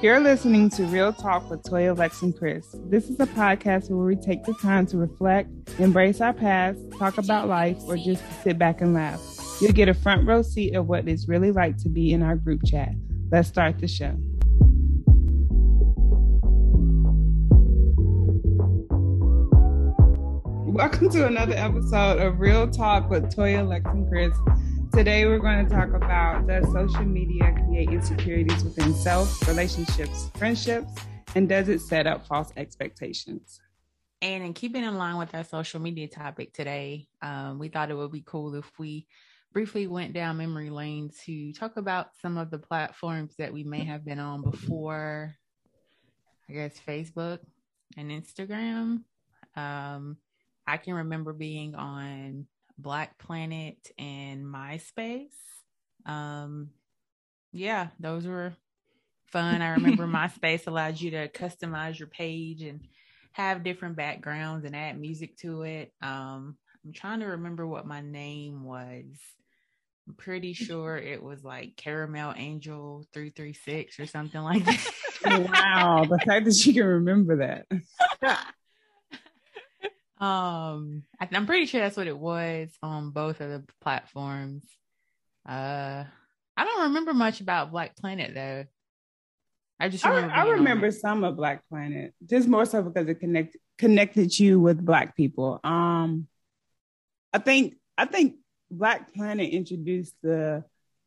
You're listening to Real Talk with Toya, Lex, and Chris. This is a podcast where we take the time to reflect, embrace our past, talk about life, or just sit back and laugh. You'll get a front row seat of what it's really like to be in our group chat. Let's start the show. Welcome to another episode of Real Talk with Toya, Lex, and Chris. Today, we're going to talk about does social media create insecurities within self, relationships, friendships, and does it set up false expectations? And in keeping in line with our social media topic today, um, we thought it would be cool if we briefly went down memory lane to talk about some of the platforms that we may have been on before, I guess, Facebook and Instagram. Um, I can remember being on Black Planet and MySpace. Um, yeah, those were fun. I remember MySpace allowed you to customize your page and have different backgrounds and add music to it. Um, I'm trying to remember what my name was. I'm pretty sure it was like Caramel Angel 336 or something like that. wow, the fact that you can remember that. Um, I, am pretty sure that's what it was on both of the platforms. Uh, I don't remember much about Black Planet though. I just remember I, I remember some of Black Planet, just more so because it connected connected you with Black people. Um, I think I think Black Planet introduced the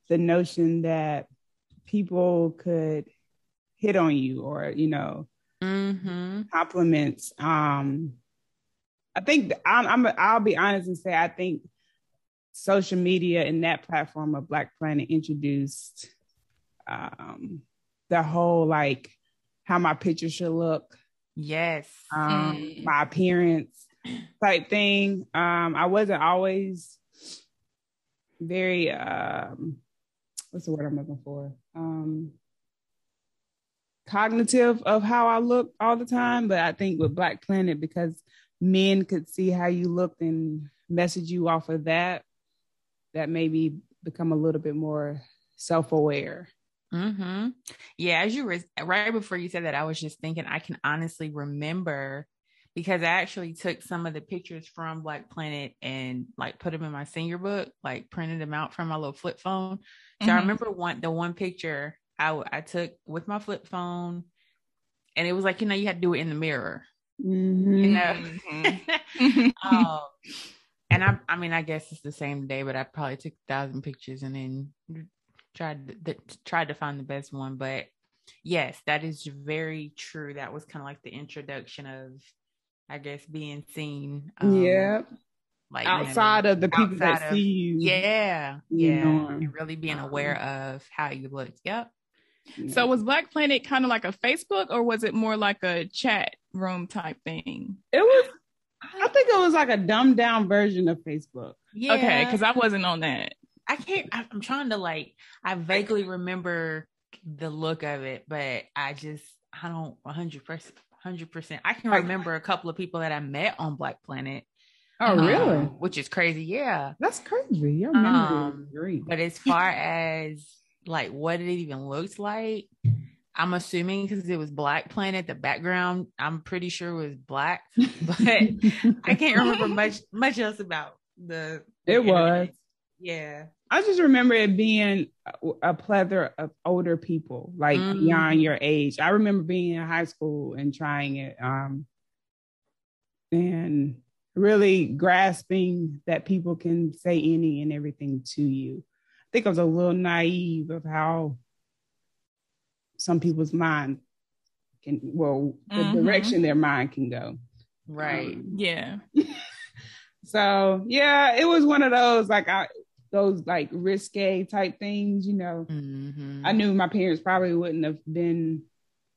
the notion that people could hit on you or you know mm-hmm. compliments. Um, I think I'm, I'm I'll be honest and say I think social media and that platform of Black Planet introduced um, the whole like how my picture should look. Yes. Um, mm. my appearance type thing. Um, I wasn't always very um what's the word I'm looking for? Um cognitive of how I look all the time, but I think with Black Planet because men could see how you looked and message you off of that, that maybe become a little bit more self-aware. Mm-hmm. Yeah, as you were right before you said that, I was just thinking I can honestly remember because I actually took some of the pictures from Black Planet and like put them in my senior book, like printed them out from my little flip phone. So mm-hmm. I remember one the one picture I I took with my flip phone, and it was like you know you had to do it in the mirror. Mm-hmm. You know. Mm-hmm. um, and I, I mean, I guess it's the same day, but I probably took a thousand pictures and then tried to, tried to find the best one. But yes, that is very true. That was kind of like the introduction of, I guess, being seen. Um, yeah. Like outside of the people that of, see you. Yeah. Yeah. Know. And really being aware of how you look. Yep. So was Black Planet kind of like a Facebook or was it more like a chat room type thing? It was I think it was like a dumbed down version of Facebook. Yeah. Okay, because I wasn't on that. I can't I'm trying to like I vaguely remember the look of it, but I just I don't 100 percent 100 percent I can remember a couple of people that I met on Black Planet. Oh, um, really? Which is crazy. Yeah. That's crazy. Your memory um, great. But as far as like what it even looks like. I'm assuming because it was Black Planet, the background I'm pretty sure was black, but I can't remember much much else about the. the it was. Yeah. I just remember it being a, plethora of older people, like mm-hmm. beyond your age. I remember being in high school and trying it, um, and really grasping that people can say any and everything to you I think I was a little naive of how some people's mind can, well, the mm-hmm. direction their mind can go. Right. Um, yeah. so yeah, it was one of those like I those like risque type things, you know. Mm-hmm. I knew my parents probably wouldn't have been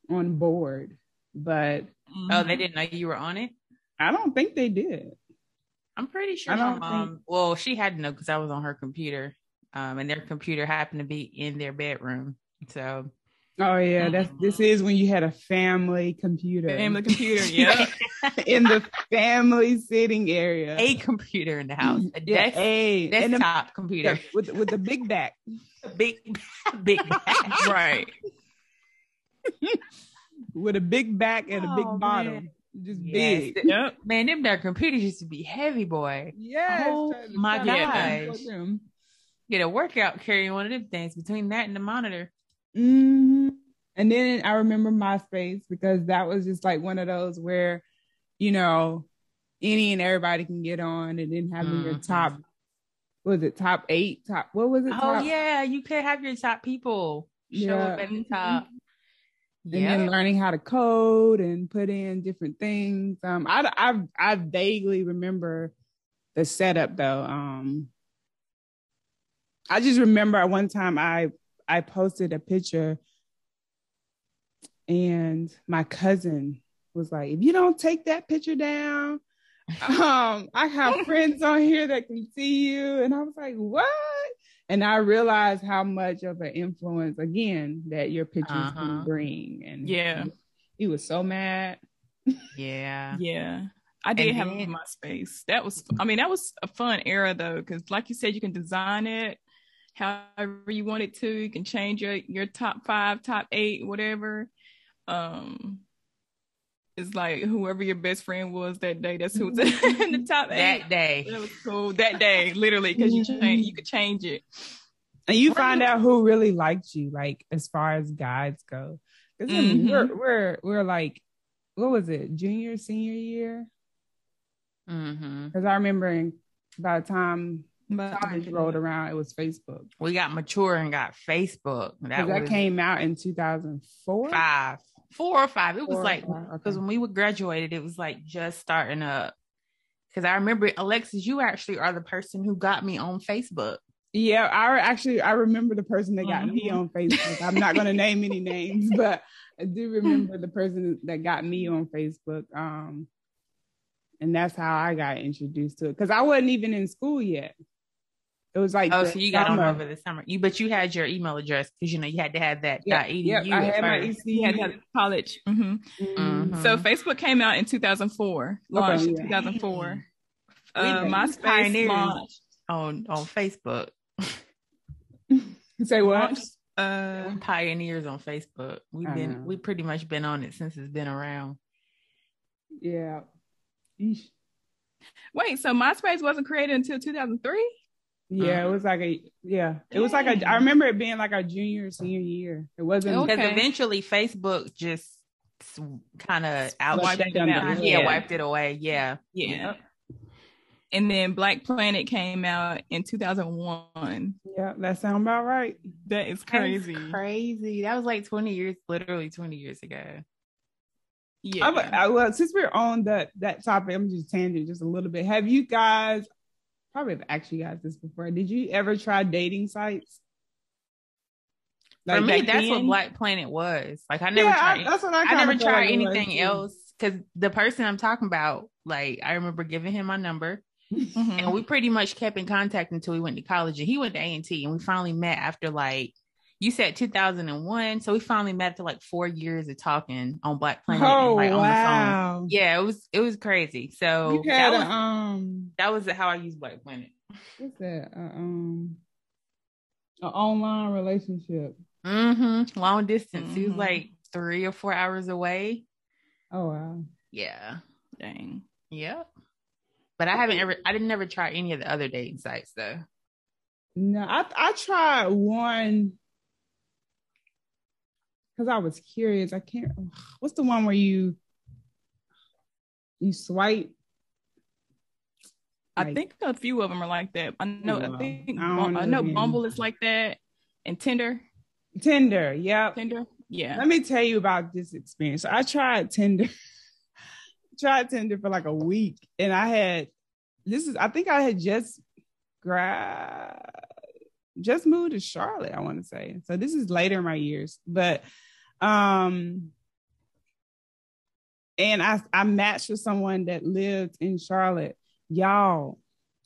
on board, but mm-hmm. oh, they didn't know you were on it. I don't think they did. I'm pretty sure my mom. Think... Well, she had to know because I was on her computer um, and their computer happened to be in their bedroom. So, oh yeah, that's mm-hmm. this is when you had a family computer, family computer, yeah, in the family sitting area, a computer in the house, a yeah, desk, a desktop computer with with the big back, big big back, right. with a big back and a big oh, bottom. Man. Just yes. big. Yep. Man, them dark computers used to be heavy, boy. Yeah. Oh my gosh. Get a workout carrying one of them things between that and the monitor. Mm-hmm. And then I remember MySpace because that was just like one of those where, you know, any and everybody can get on and then having mm-hmm. your top was it top eight top what was it oh top? yeah you could have your top people show yeah. up at the top and yep. then learning how to code and put in different things. Um, I, I, I vaguely remember the setup though. Um, I just remember at one time I, I posted a picture and my cousin was like, if you don't take that picture down, um, I have friends on here that can see you. And I was like, what? and I realized how much of an influence again that your pictures uh-huh. can bring. And yeah, he, he was so mad. Yeah, yeah. I did and have then, MySpace. That was, I mean, that was a fun era though, because like you said, you can design it however you want it to. You can change your your top five, top eight, whatever. Um, it's like whoever your best friend was that day. That's who's in the top eight. That day. That was cool. That day, literally, because you change, you could change it. And you find out who really liked you, like as far as guys go. Because mm-hmm. We're mm-hmm. we're we're like, what was it, junior, senior year? Because mm-hmm. I remember in, by the time college rolled around, it was Facebook. We got mature and got Facebook. That, that came out in two thousand four, five four or five. It was like because okay. when we graduated, it was like just starting up. Because I remember Alexis, you actually are the person who got me on Facebook. Yeah, I actually I remember the person that got mm-hmm. me on Facebook. I'm not going to name any names, but I do remember the person that got me on Facebook. Um, and that's how I got introduced to it because I wasn't even in school yet. It was like oh, so you got on over the summer. You but you had your email address because you know you had to have that. Yeah, yep, I had my ECU. You had to have college. Mm-hmm. Mm-hmm. So Facebook came out in 2004, launched okay, yeah. in 2004. Uh, MySpace launched on on Facebook. Say what? Uh, pioneers on Facebook. We've been we pretty much been on it since it's been around. Yeah. Eesh. Wait, so MySpace wasn't created until 2003? Yeah, it was like a yeah. It was like a. I remember it being like a junior senior year. It wasn't because okay. eventually Facebook just kind of out wiped it out. Yeah, yeah, wiped it away. Yeah, yeah. And then Black Planet came out in 2001. Yeah, that sounds about right. That is crazy. That is crazy. That was like 20 years, literally 20 years ago. Yeah. I, I, well, since we're on that that topic, I'm just tangent just a little bit. Have you guys probably have asked you guys this before. Did you ever try dating sites? Like For me, that's then? what Black Planet was. Like I never yeah, tried. I, that's what I, I never tried like anything else because the person I'm talking about, like I remember giving him my number. Mm-hmm. And we pretty much kept in contact until we went to college. And he went to A and T, and we finally met after like you said 2001 so we finally met after like four years of talking on black planet oh, and, like wow. on the phone. yeah it was it was crazy. So that was, um that was how i used black planet. what's that? Uh, um an online relationship. Mm-hmm. Long distance. Mm-hmm. he was like three or four hours away. Oh wow. Yeah. Dang. Yep. But i haven't ever i didn't ever try any of the other dating sites though. No i i tried one because I was curious. I can't. What's the one where you you swipe? Like, I think a few of them are like that. I know. I think I, I know Bumble is like that, and Tinder. Tinder, yeah. Tinder, yeah. Let me tell you about this experience. So I tried Tinder. tried Tinder for like a week, and I had this is. I think I had just grad just moved to Charlotte, I want to say. So this is later in my years, but um and I I matched with someone that lived in Charlotte. Y'all.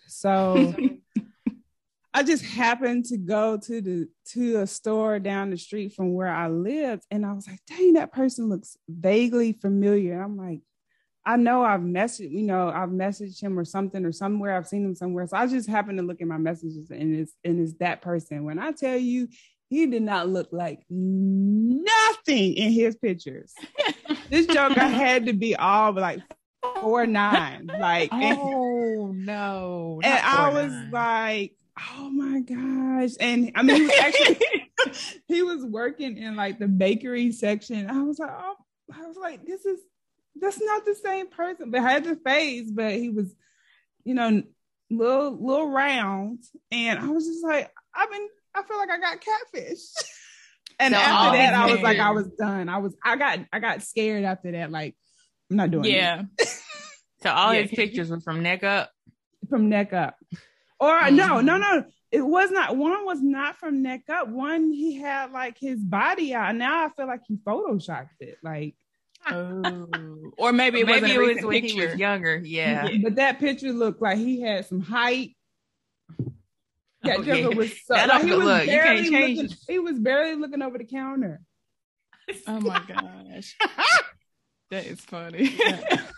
So I just happened to go to the to a store down the street from where I lived and I was like, dang, that person looks vaguely familiar. I'm like, I know I've messaged, you know, I've messaged him or something or somewhere. I've seen him somewhere. So I just happened to look at my messages and it's and it's that person. When I tell you he did not look like nothing in his pictures. this Joker had to be all like four nine. Like oh and, no. And I was nine. like, oh my gosh. And I mean he was actually he was working in like the bakery section. I was like, oh I was like, this is that's not the same person, but had the face, but he was, you know, little little round. And I was just like, I've been I feel like I got catfish. and after that, I was like, I was done. I was I got I got scared after that. Like, I'm not doing it. yeah. so all yeah. his pictures were from neck up? From neck up. Or mm-hmm. no, no, no. It was not one was not from neck up. One he had like his body out. Now I feel like he photoshopped it. Like Oh. or maybe it maybe wasn't it was when picture. he was younger. Yeah. yeah. But that picture looked like he had some height. That okay. Joker was so like, he was look. barely looking, he was barely looking over the counter. Oh my gosh. that is funny. Yeah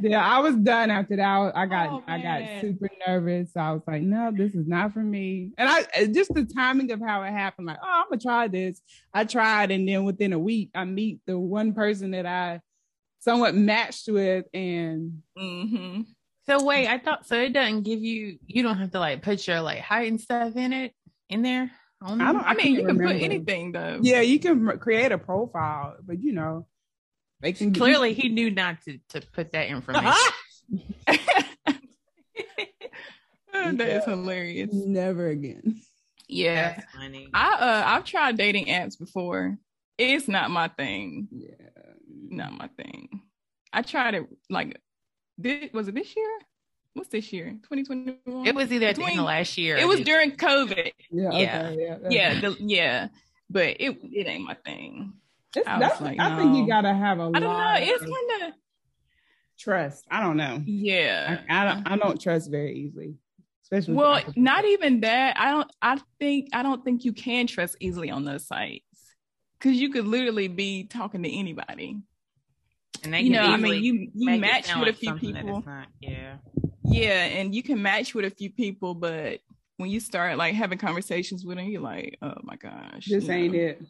yeah, I was done after that. I got oh, I got super nervous. So I was like, no, this is not for me. And I just the timing of how it happened, like, oh, I'm gonna try this. I tried, and then within a week, I meet the one person that I somewhat matched with, and mm-hmm. so wait, I thought so. It doesn't give you. You don't have to like put your like height and stuff in it in there. I, I, I mean, you can put anything though. Yeah, you can create a profile, but you know, Clearly, he knew not to, to put that information. that is hilarious. Never again. Yeah, I uh I've tried dating apps before. It's not my thing. Yeah, not my thing. I tried it like this was it this year? What's this year? 2021? It was either at 20, the end of last year. It was during COVID. Yeah, yeah, okay, yeah, yeah, the, yeah. But it it ain't my thing. I, that's, like, I no. think you gotta have a. I don't know. It's kind of trust. I don't know. Yeah, I, I, don't. I don't trust very easily. Especially well, not even that. I don't. I think. I don't think you can trust easily on those sites because you could literally be talking to anybody. And they you know, I mean, you you match with like a few people. Not, yeah. Yeah, and you can match with a few people, but when you start like having conversations with them, you're like, oh my gosh, this ain't know. it.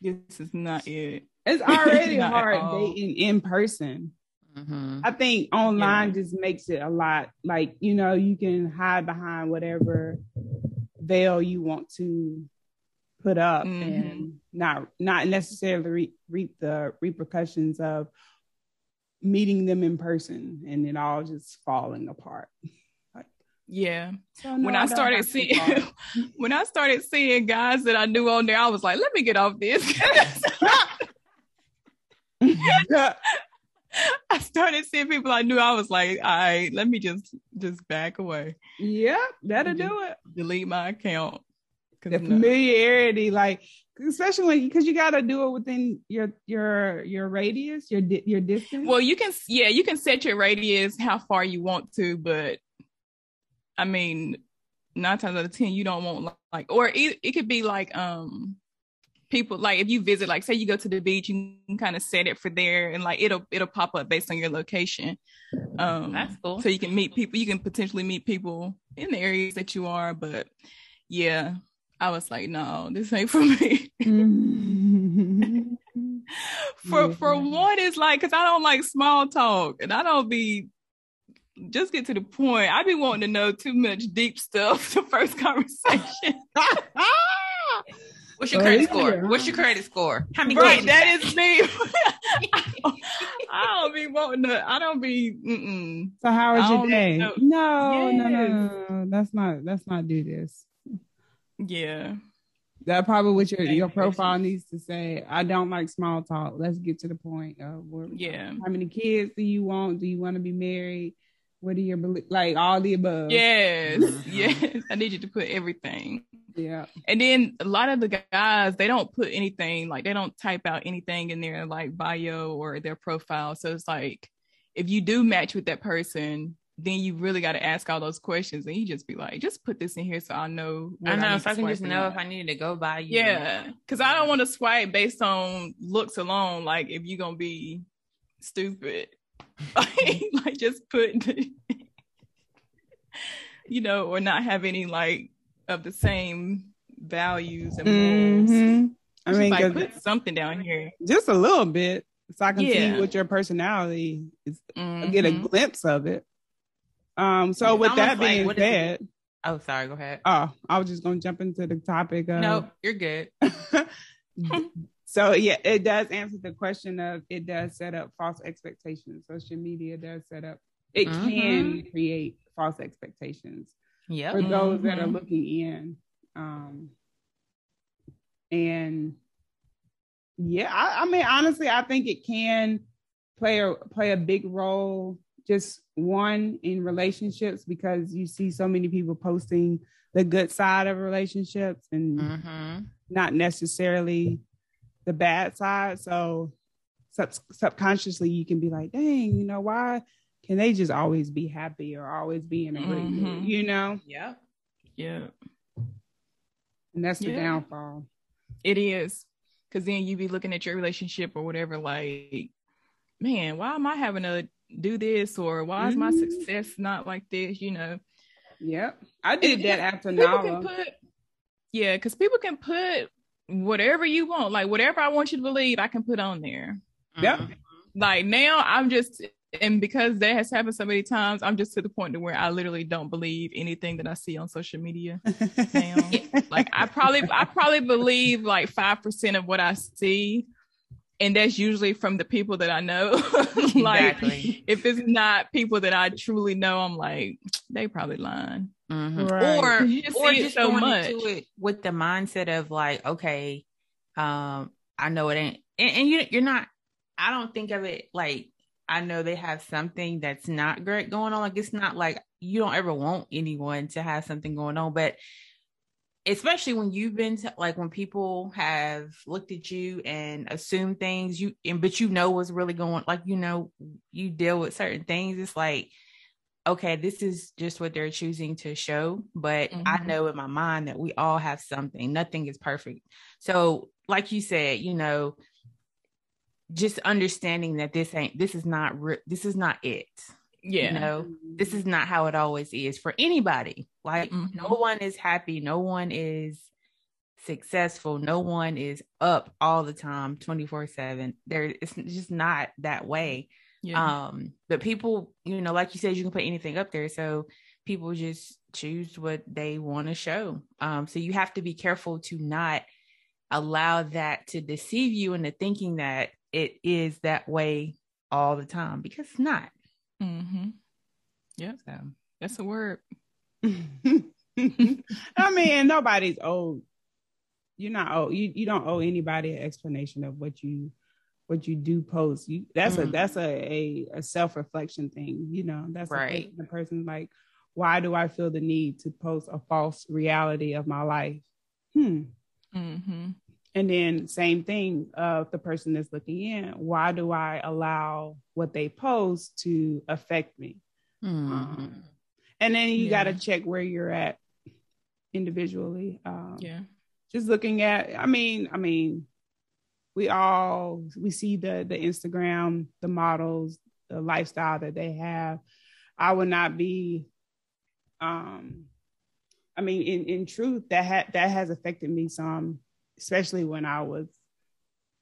This is not it. It's already hard dating in person. Mm-hmm. I think online yeah. just makes it a lot like you know you can hide behind whatever veil you want to put up mm-hmm. and not not necessarily re- reap the repercussions of meeting them in person and it all just falling apart. Yeah. So no, when I, I started seeing when I started seeing guys that I knew on there, I was like, let me get off this. I started seeing people I knew. I was like, all right, let me just just back away. Yeah, that'll do it. Delete my account. The familiarity, like especially because you got to do it within your your your radius, your your distance. Well, you can yeah, you can set your radius how far you want to, but I mean, nine times out of ten, you don't want like, or it, it could be like, um, people like if you visit, like say you go to the beach, you can kind of set it for there, and like it'll it'll pop up based on your location. Um, that's cool. So you can meet people. You can potentially meet people in the areas that you are, but yeah, I was like, no, this ain't for me. for for one, it's like because I don't like small talk, and I don't be just get to the point. I be wanting to know too much deep stuff the first conversation. What's your credit score? What's your credit score? How many right, that is me. I, don't, be wanting to. I don't be. Mm-mm. So how was your day? No, no, no, no, no. That's not. That's not do this. Yeah. That probably what your your profile needs to say. I don't like small talk. Let's get to the point of where, yeah. How many kids do you want? Do you want to be married? What are your like all the above? Yes, mm-hmm. yes. I need you to put everything. Yeah. And then a lot of the guys, they don't put anything like they don't type out anything in their like bio or their profile. So it's like if you do match with that person, then you really got to ask all those questions, and you just be like, just put this in here so I know. I know I so I can just know if I need to go by you. Yeah, because I don't want to swipe based on looks alone. Like if you're gonna be stupid, like, just put you know or not have any like of the same values and morals. Mm-hmm. I mean, like, put something down here, just a little bit, so I can yeah. see what your personality is. Mm-hmm. Get a glimpse of it. Um. So it's with that being like, said, oh, sorry. Go ahead. Oh, I was just gonna jump into the topic. Of, no, you're good. so yeah, it does answer the question of it does set up false expectations. Social media does set up. It mm-hmm. can create false expectations. Yeah. For those mm-hmm. that are mm-hmm. looking in. Um, and yeah, I, I mean, honestly, I think it can play a play a big role. Just one in relationships because you see so many people posting the good side of relationships and mm-hmm. not necessarily the bad side. So sub- subconsciously, you can be like, "Dang, you know why?" Can they just always be happy or always be in a good mm-hmm. mood? You know? Yeah. Yeah. And that's the yeah. downfall. It is. Cause then you be looking at your relationship or whatever, like, man, why am I having to do this? Or why mm-hmm. is my mm-hmm. success not like this? You know? Yep. I did and that after Nala. Put, yeah, because people can put whatever you want, like whatever I want you to believe, I can put on there. Yep. Mm-hmm. Like now I'm just and because that has happened so many times, I'm just to the point to where I literally don't believe anything that I see on social media. now. like I probably I probably believe like five percent of what I see. And that's usually from the people that I know. like exactly. if it's not people that I truly know, I'm like, they probably lying. Mm-hmm. Right. Or you just or just so going much. into it with the mindset of like, okay, um, I know it ain't and, and you you're not I don't think of it like I know they have something that's not great going on. Like it's not like you don't ever want anyone to have something going on, but especially when you've been to, like when people have looked at you and assumed things you and but you know what's really going like you know you deal with certain things it's like okay this is just what they're choosing to show but mm-hmm. i know in my mind that we all have something. Nothing is perfect. So like you said you know just understanding that this ain't this is not re- this is not it yeah. you know this is not how it always is for anybody. Like mm-hmm. no one is happy. No one is successful. No one is up all the time 24 7 there it's just not that way. Yeah. um but people you know like you said you can put anything up there. So people just choose what they want to show. Um so you have to be careful to not allow that to deceive you into thinking that it is that way all the time because it's not. Mm-hmm. Yeah, so that's a word. I mean, nobody's old. You're not old. You you don't owe anybody an explanation of what you what you do post. You that's mm-hmm. a that's a a, a self reflection thing. You know, that's right. the person like, why do I feel the need to post a false reality of my life? Hmm. Mm-hmm. And then same thing of the person that's looking in. Why do I allow what they post to affect me? Mm-hmm. Um, and then you yeah. got to check where you're at individually. Um, yeah. Just looking at, I mean, I mean, we all we see the the Instagram, the models, the lifestyle that they have. I would not be um I mean in in truth that had that has affected me some especially when I was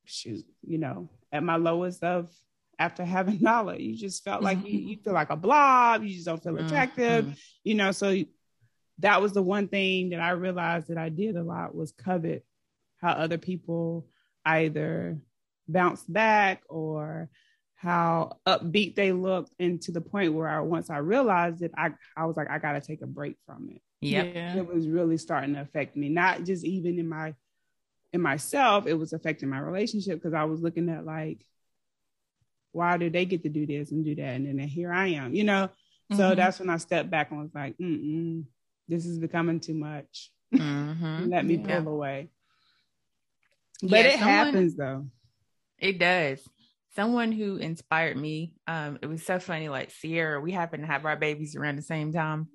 shoot, you know, at my lowest of after having Nala. You just felt like you, you feel like a blob, you just don't feel attractive, mm-hmm. you know. So that was the one thing that I realized that I did a lot was covet how other people either bounce back or how upbeat they looked and to the point where I once I realized it, I I was like, I gotta take a break from it. Yep. Yeah. It was really starting to affect me, not just even in my in myself, it was affecting my relationship because I was looking at like, why do they get to do this and do that? And then here I am, you know? Mm-hmm. So that's when I stepped back and was like, mm this is becoming too much. Mm-hmm. Let me yeah. pull away. But yeah, it someone, happens though. It does. Someone who inspired me, um, it was so funny, like Sierra, we happen to have our babies around the same time.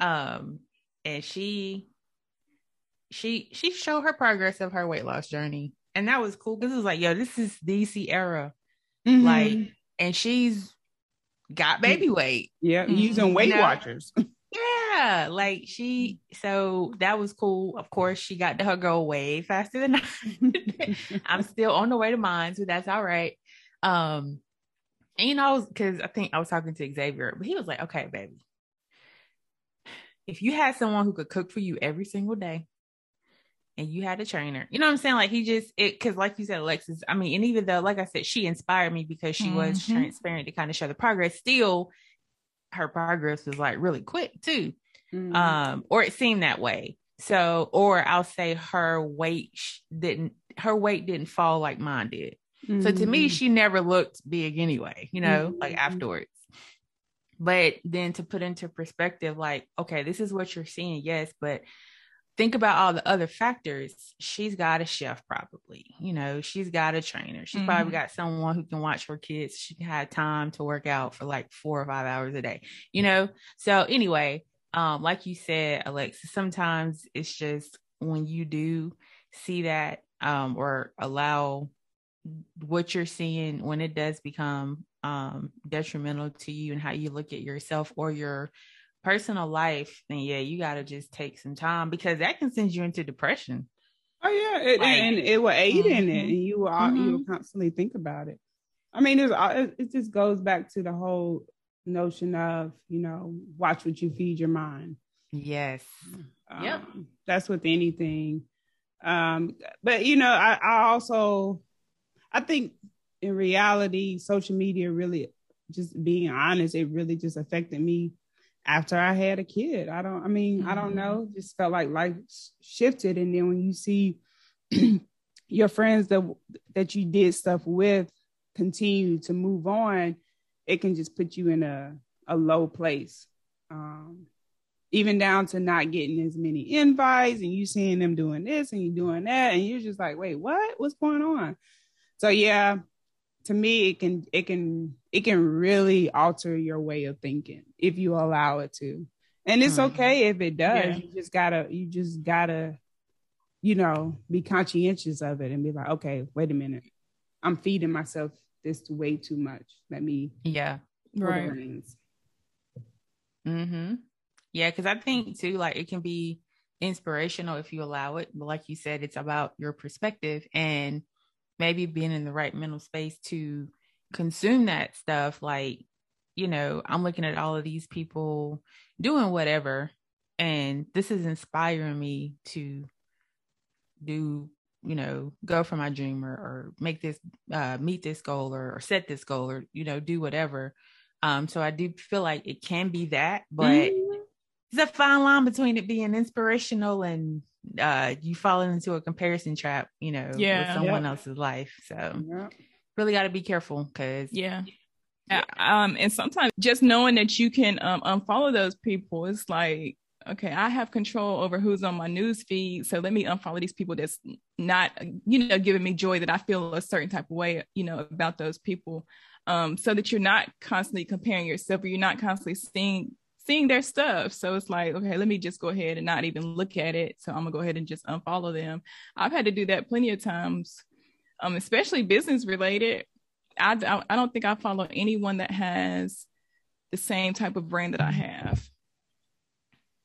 Um, and she she she showed her progress of her weight loss journey, and that was cool because it was like, yo, this is DC era, mm-hmm. like, and she's got baby weight. Yeah, mm-hmm. using Weight you know? Watchers. Yeah, yeah, like she, so that was cool. Of course, she got to her goal way faster than I. I'm still on the way to mine, so that's all right. Um, and you know, because I think I was talking to Xavier, but he was like, okay, baby, if you had someone who could cook for you every single day and you had a trainer, you know what I'm saying? Like he just it because like you said, Alexis, I mean, and even though, like I said, she inspired me because she mm-hmm. was transparent to kind of show the progress, still her progress was like really quick too. Mm-hmm. Um, or it seemed that way. So, or I'll say her weight didn't her weight didn't fall like mine did. Mm-hmm. So to me, mm-hmm. she never looked big anyway, you know, like mm-hmm. afterwards. But then to put into perspective, like, okay, this is what you're seeing, yes, but think about all the other factors. She's got a chef, probably, you know, she's got a trainer. She's mm-hmm. probably got someone who can watch her kids. She had time to work out for like four or five hours a day, you know? So, anyway, um, like you said, Alexa, sometimes it's just when you do see that um, or allow what you're seeing when it does become um, detrimental to you and how you look at yourself or your personal life, then yeah, you got to just take some time because that can send you into depression. Oh yeah, it, like, and it will aid mm-hmm. in it, mm-hmm. and you will mm-hmm. you will constantly think about it. I mean, it's it just goes back to the whole notion of you know watch what you feed your mind. Yes. Um, yep. That's with anything. Um, but you know, I, I also I think in reality, social media really just being honest, it really just affected me after I had a kid. I don't, I mean, mm-hmm. I don't know, mm-hmm. just felt like life shifted. And then when you see your friends that that you did stuff with continue to move on, it can just put you in a, a low place. Um, even down to not getting as many invites and you seeing them doing this and you doing that, and you're just like, wait, what? What's going on? So yeah, to me it can it can it can really alter your way of thinking if you allow it to. And it's mm-hmm. okay if it does. Yeah. You just gotta you just gotta, you know, be conscientious of it and be like, okay, wait a minute. I'm feeding myself this way too much. Let me Yeah. Right. Mm-hmm. Yeah, because I think too, like it can be inspirational if you allow it. But like you said, it's about your perspective and maybe being in the right mental space to consume that stuff like you know i'm looking at all of these people doing whatever and this is inspiring me to do you know go for my dream or, or make this uh meet this goal or, or, set this goal or you know do whatever um so i do feel like it can be that but mm-hmm. There's a fine line between it being inspirational and uh you falling into a comparison trap you know yeah, with someone yeah. else's life. So yeah. really got to be careful because yeah. Um and sometimes just knowing that you can um unfollow those people it's like okay i have control over who's on my news feed so let me unfollow these people that's not you know giving me joy that i feel a certain type of way you know about those people. Um so that you're not constantly comparing yourself or you're not constantly seeing seeing their stuff. So it's like, okay, let me just go ahead and not even look at it. So I'm gonna go ahead and just unfollow them. I've had to do that plenty of times, um, especially business related. I, I don't think I follow anyone that has the same type of brand that I have.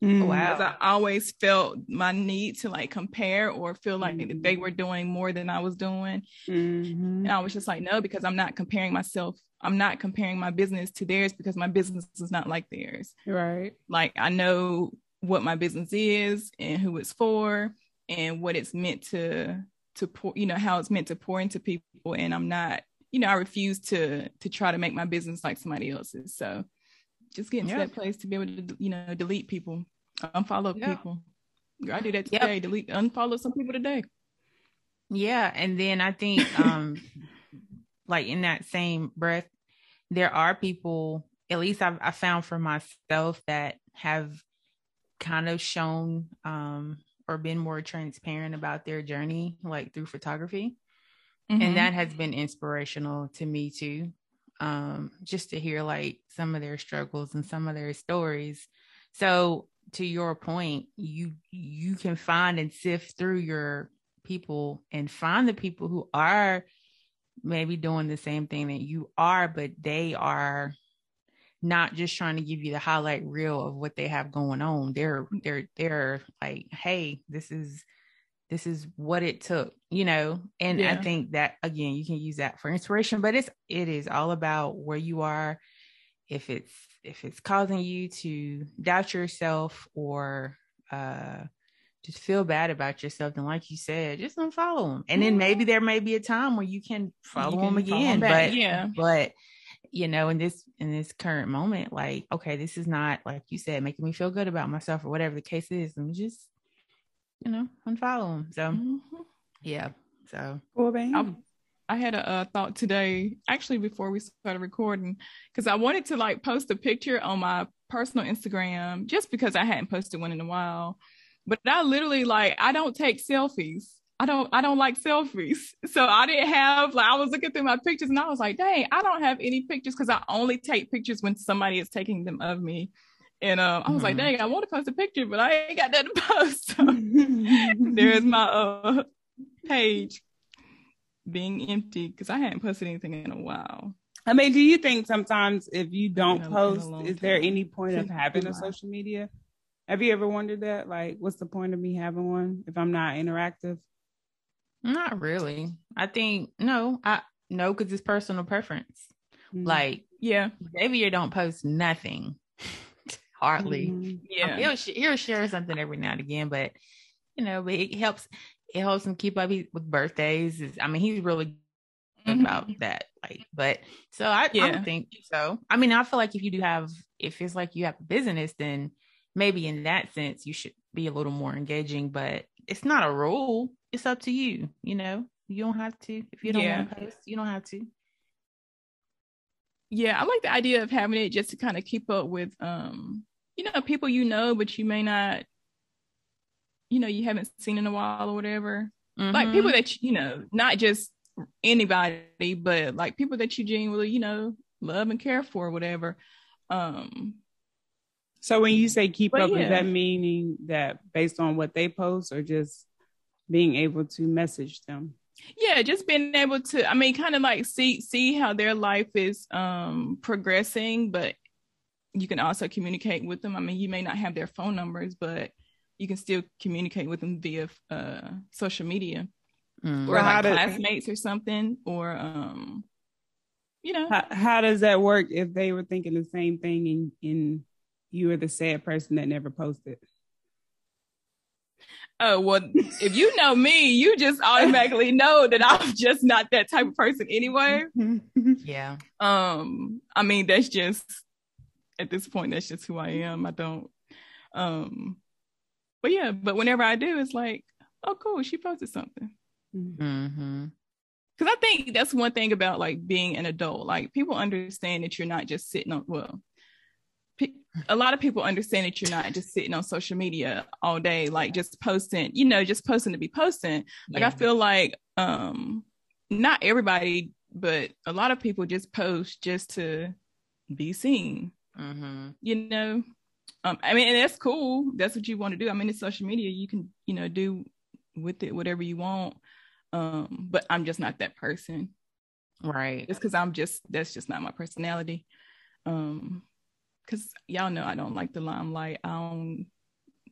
Mm, wow. Because I always felt my need to like compare or feel like mm-hmm. they were doing more than I was doing. Mm-hmm. And I was just like, no, because I'm not comparing myself. I'm not comparing my business to theirs because my business is not like theirs. Right. Like I know what my business is and who it's for and what it's meant to to pour, you know, how it's meant to pour into people. And I'm not, you know, I refuse to to try to make my business like somebody else's. So just getting yeah. to that place to be able to you know delete people unfollow yeah. people i do that today yep. delete unfollow some people today yeah and then i think um like in that same breath there are people at least I've, I found for myself that have kind of shown um or been more transparent about their journey like through photography mm-hmm. and that has been inspirational to me too um, just to hear like some of their struggles and some of their stories. So to your point, you you can find and sift through your people and find the people who are maybe doing the same thing that you are, but they are not just trying to give you the highlight reel of what they have going on. They're they're they're like, hey, this is this is what it took, you know. And yeah. I think that again, you can use that for inspiration, but it's it is all about where you are. If it's if it's causing you to doubt yourself or uh just feel bad about yourself, And like you said, just unfollow them. And then maybe there may be a time where you can follow you can them again. Follow them but yeah, but you know, in this in this current moment, like, okay, this is not like you said, making me feel good about myself or whatever the case is. And just, you know, unfollow them. So mm-hmm. yeah. So cool, I, I had a, a, thought today, actually before we started recording, because I wanted to like post a picture on my personal Instagram just because I hadn't posted one in a while. But I literally like I don't take selfies. I don't I don't like selfies. So I didn't have like I was looking through my pictures and I was like, dang, I don't have any pictures because I only take pictures when somebody is taking them of me. And um, I was mm-hmm. like, dang, I want to post a picture, but I ain't got that to post. So there's my uh, page being empty because I hadn't posted anything in a while. I mean, do you think sometimes if you don't post, is there any point of having a social media? Have you ever wondered that? Like, what's the point of me having one if I'm not interactive? Not really. I think no, I no, because it's personal preference. Mm-hmm. Like, yeah, Xavier don't post nothing, hardly. Mm-hmm. Yeah, he'll he'll share something every now and again, but you know, but it helps. It helps him keep up with birthdays. I mean, he's really mm-hmm. about that. Like, but so I, yeah. I don't think so. I mean, I feel like if you do have, if it's like you have a business, then maybe in that sense you should be a little more engaging. But it's not a rule it's up to you. You know, you don't have to if you don't yeah. want to post. You don't have to. Yeah, I like the idea of having it just to kind of keep up with, um, you know, people you know, but you may not, you know, you haven't seen in a while or whatever. Mm-hmm. Like people that you know, not just anybody, but like people that you genuinely, you know, love and care for, or whatever. Um, so when you say keep up, yeah. is that meaning that based on what they post, or just being able to message them yeah just being able to i mean kind of like see see how their life is um progressing but you can also communicate with them i mean you may not have their phone numbers but you can still communicate with them via uh social media mm. or like classmates or something or um you know how, how does that work if they were thinking the same thing and and you are the sad person that never posted. Oh well if you know me you just automatically know that i'm just not that type of person anyway. Yeah. Um i mean that's just at this point that's just who i am. I don't um but yeah but whenever i do it's like oh cool she posted something. Mm-hmm. Cause I think that's one thing about like being an adult. Like people understand that you're not just sitting on well, a lot of people understand that you're not just sitting on social media all day, like just posting, you know, just posting to be posting. Like yeah. I feel like um not everybody, but a lot of people just post just to be seen. Mm-hmm. You know, um, I mean, and that's cool. That's what you want to do. I mean, it's social media. You can, you know, do with it whatever you want. Um, but I'm just not that person. Right. Just because I'm just that's just not my personality. Um, because y'all know I don't like the limelight. I don't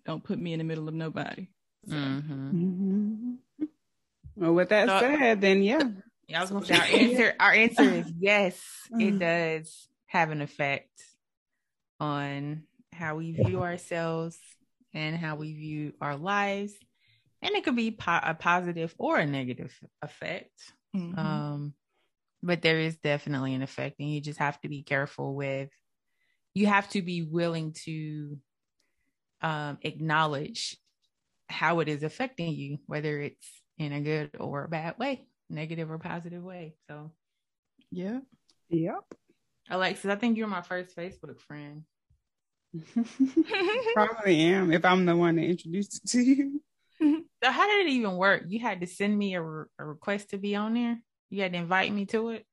don't put me in the middle of nobody. So. Mm-hmm. Mm-hmm. Well, with that so, said, then yeah. Yeah, I was gonna say our answer. Our answer is yes. It mm-hmm. does have an effect on how we view ourselves and how we view our lives, and it could be po- a positive or a negative effect. Mm-hmm. Um, but there is definitely an effect, and you just have to be careful with you have to be willing to um, acknowledge how it is affecting you, whether it's in a good or a bad way, negative or positive way. So, yeah. Yep. Alexis, I think you're my first Facebook friend. Probably am if I'm the one that introduced it to you. So how did it even work? You had to send me a, re- a request to be on there. You had to invite me to it.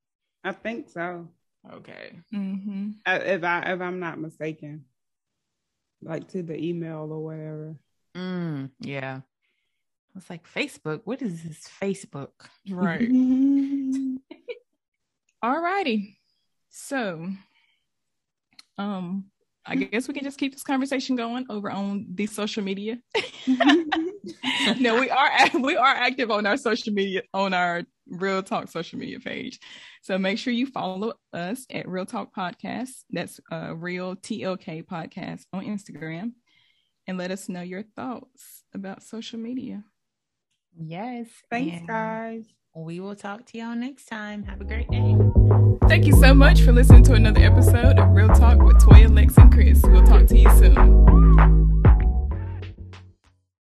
I think so. Okay. Mm-hmm. If I if I'm not mistaken, like to the email or whatever. Mm, yeah. It's like Facebook. What is this Facebook? Right. All righty. So Um, I guess we can just keep this conversation going over on the social media. no, we are we are active on our social media on our Real Talk social media page. So make sure you follow us at Real Talk Podcast. That's uh, Real TLK Podcast on Instagram, and let us know your thoughts about social media. Yes. Thanks, guys. We will talk to y'all next time. Have a great day. Thank you so much for listening to another episode of Real Talk with Toya, Lex, and Chris. We'll talk to you soon.